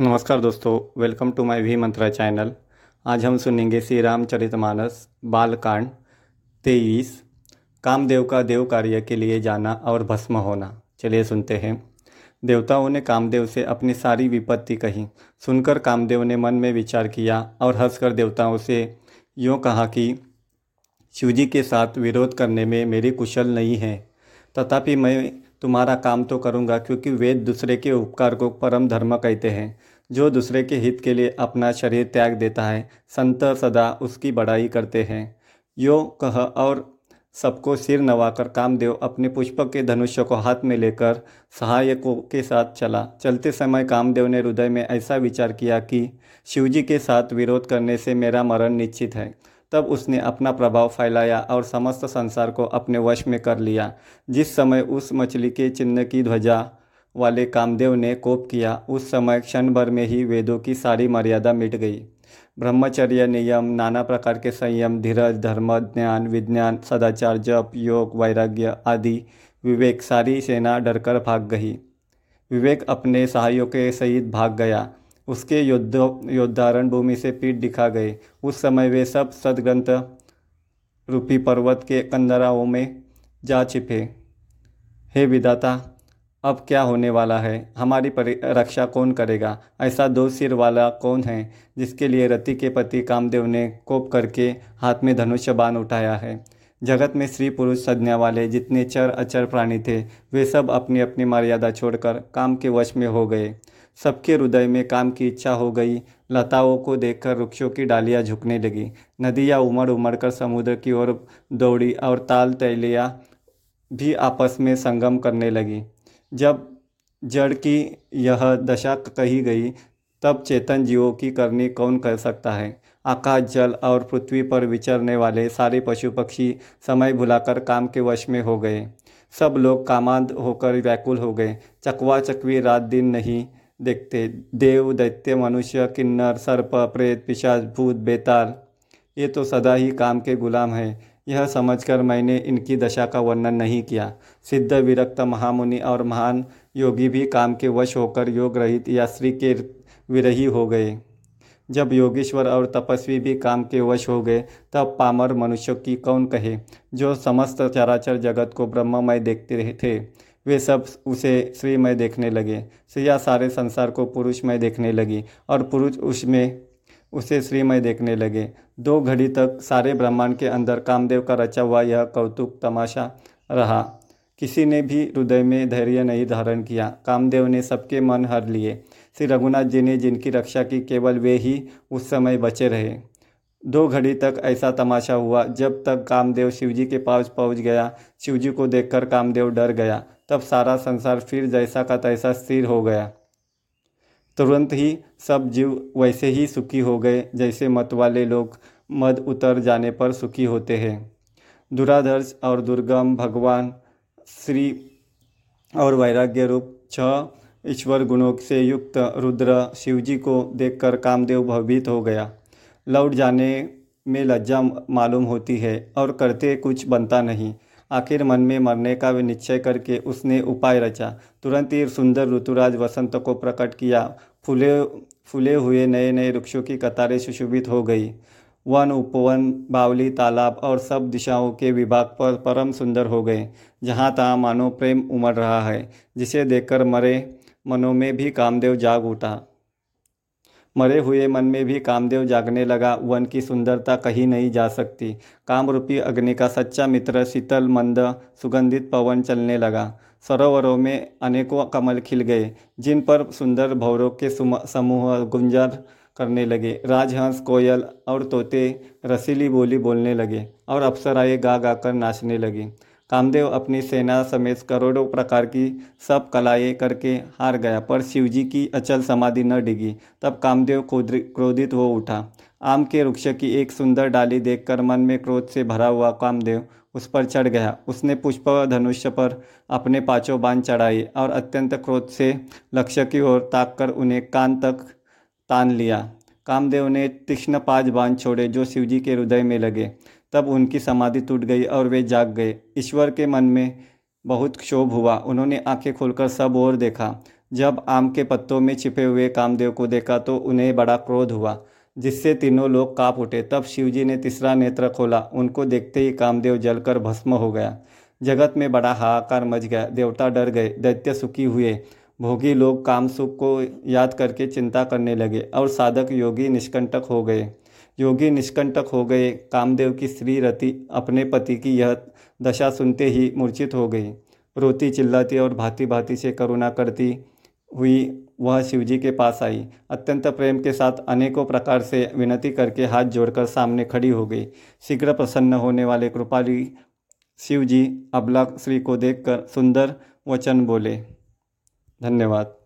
नमस्कार दोस्तों welcome to my V Mantra channel आज हम सुनेंगे श्री रामचरित रामचरितमानस बालकांड, तेईस, कामदेव का देव कार्य के लिए जाना और भस्म होना। चलिए सुनते हैं। देवताओं ने कामदेव से अपनी सारी विपत्ति कही। सुनकर कामदेव ने मन में विचार किया और हंसकर देवताओं से यूँ कहा कि शिवजी के साथ विरोध करने में मेरी कुशल नहीं है। तथापि मैं तुम्हारा काम तो करूँगा, क्योंकि वेद दूसरे के उपकार को परम धर्म कहते हैं। जो दूसरे के हित के लिए अपना शरीर त्याग देता है, संत सदा उसकी बड़ाई करते हैं। यो कह, और सबको सिर नवाकर कामदेव अपने पुष्प के धनुष्य को हाथ में लेकर सहायकों के साथ चला। चलते समय कामदेव ने हृदय में ऐसा विचार किया कि शिवजी के साथ विरोध करने से मेरा मरण निश्चित है। तब उसने अपना प्रभाव फैलाया और समस्त संसार को अपने वश में कर लिया। जिस समय उस मछली के चिन्ह की ध्वजा वाले कामदेव ने कोप किया, उस समय क्षण भर में ही वेदों की सारी मर्यादा मिट गई। ब्रह्मचर्य, नियम, नाना प्रकार के संयम, धीरज, धर्म, ज्ञान, विज्ञान, सदाचार, जप, योग, वैराग्य आदि विवेक, सारी सेना डरकर भाग गई। विवेक अपने सहायों के सहित भाग गया। उसके युद्ध योद्धारण भूमि से पीठ दिखा गए। उस समय वे सब सदग्रंथ रूपी पर्वत के कंदराओं में जा छिपे। हे विदाता अब क्या होने वाला है? हमारी रक्षा कौन करेगा? ऐसा दो सिर वाला कौन है, जिसके लिए रति के पति कामदेव ने कोप करके हाथ में धनुष्य बाण उठाया है? जगत में स्त्री पुरुष संज्ञा वाले जितने चर अचर प्राणी थे, वे सब अपनी अपनी मर्यादा छोड़कर काम के वश में हो गए। सबके हृदय में काम की इच्छा हो गई। लताओं को देखकर वृक्षों की डालियाँ झुकने लगी। नदियाँ उमड़ उमड़ कर समुद्र की ओर दौड़ी और ताल तैलियाँ भी आपस में संगम करने लगी। जब जड़ की यह दशा कही गई, तब चेतन जीवों की करनी कौन कर सकता है? आकाश, जल और पृथ्वी पर विचरने वाले सारे पशु पक्षी समय भुलाकर काम के वश में हो गए। सब लोग कामांध होकर व्याकुल हो गए। चकवा चकवी रात दिन नहीं देखते, देव, दैत्य, मनुष्य, किन्नर, सर्प, प्रेत, पिशाच, भूत, बेताल, ये तो सदा ही काम के गुलाम हैं। यह समझकर मैंने इनकी दशा का वर्णन नहीं किया। सिद्ध, विरक्त, महामुनि और महान योगी भी काम के वश होकर योग रहित या श्री के विरही हो गए। जब योगेश्वर और तपस्वी भी काम के वश हो गए, तब पामर मनुष्यों की कौन कहे? जो समस्त चराचर जगत को ब्रह्ममय देखते थे। वे सब उसे श्रीमय देखने लगे। श्रिया सारे संसार को पुरुषमय देखने लगी और पुरुष उसमें, उसे श्रीमय देखने लगे। दो घड़ी तक सारे ब्रह्मांड के अंदर कामदेव का रचा हुआ यह कौतुक तमाशा रहा। किसी ने भी हृदय में धैर्य नहीं धारण किया। कामदेव ने सबके मन हर लिए। श्री रघुनाथ जी ने जिनकी रक्षा की, केवल वे ही उस समय बचे रहे। दो घड़ी तक ऐसा तमाशा हुआ। जब तक कामदेव शिवजी के पास पहुँच गया, शिवजी को देखकर कामदेव डर गया। तब सारा संसार फिर जैसा का तैसा स्थिर हो गया। तुरंत ही सब जीव वैसे ही सुखी हो गए, जैसे मत वाले लोग मद उतर जाने पर सुखी होते हैं। दुराधर्ष और दुर्गम भगवान श्री और वैराग्य रूप छह ईश्वर गुणों से युक्त रुद्र शिवजी को देखकर कामदेव भयभीत हो गया। लौट जाने में लज्जा मालूम होती है और करते कुछ बनता नहीं। आखिर मन में मरने का निश्चय करके उसने उपाय रचा। तुरंत ही सुंदर ऋतुराज वसंत को प्रकट किया। फूले फूले हुए नए नए वृक्षों की कतारें सुशोभित हो गई। वन उपवन, बावली, तालाब और सब दिशाओं के विभाग पर परम सुंदर हो गए, जहाँ तहाँ मानो प्रेम उमड़ रहा है, जिसे देखकर मरे मनों में भी कामदेव जाग उठा। मरे हुए मन में भी कामदेव जागने लगा। वन की सुंदरता कहीं नहीं जा सकती। काम रूपी अग्नि का सच्चा मित्र शीतल मंद, सुगंधित पवन चलने लगा। सरोवरों में अनेकों कमल खिल गए, जिन पर सुंदर भौरों के समूह गुंजर करने लगे। राजहंस, कोयल और तोते रसीली बोली बोलने लगे और अप्सराएँ गा गाकर नाचने लगी। कामदेव अपनी सेना समेत करोड़ों प्रकार की सब कलाएँ करके हार गया, पर शिवजी की अचल समाधि न डिगी। तब कामदेव क्रोधित हो उठा। आम के वृक्ष की एक सुंदर डाली देखकर मन में क्रोध से भरा हुआ कामदेव उस पर चढ़ गया। उसने पुष्प धनुष्य पर अपने पाँचों बाँध चढ़ाए और अत्यंत क्रोध से लक्ष्य की ओर ताक कर उन्हें कान तक तान लिया। कामदेव ने तीक्ष्ण पाँच बाँध छोड़े जो शिवजी के हृदय में लगे। तब उनकी समाधि टूट गई और वे जाग गए। ईश्वर के मन में बहुत क्षोभ हुआ। उन्होंने आँखें खोलकर सब ओर देखा। जब आम के पत्तों में छिपे हुए कामदेव को देखा तो उन्हें बड़ा क्रोध हुआ, जिससे तीनों लोग काँप उठे। तब शिवजी ने तीसरा नेत्र खोला। उनको देखते ही कामदेव जलकर भस्म हो गया। जगत में बड़ा हाहाकार मच गया। देवता डर गए। दैत्य सुखी हुए। भोगी लोग काम सुख को याद करके चिंता करने लगे और साधक योगी निष्कंटक हो गए। योगी निष्कंटक हो गए। कामदेव की स्त्री रति अपने पति की यह दशा सुनते ही मूर्छित हो गई। रोती चिल्लाती और भांति भांति से करुणा करती हुई वह शिवजी के पास आई। अत्यंत प्रेम के साथ अनेकों प्रकार से विनती करके हाथ जोड़कर सामने खड़ी हो गई। शीघ्र प्रसन्न होने वाले कृपाली शिवजी अबला श्री को देखकर सुंदर वचन बोले। धन्यवाद.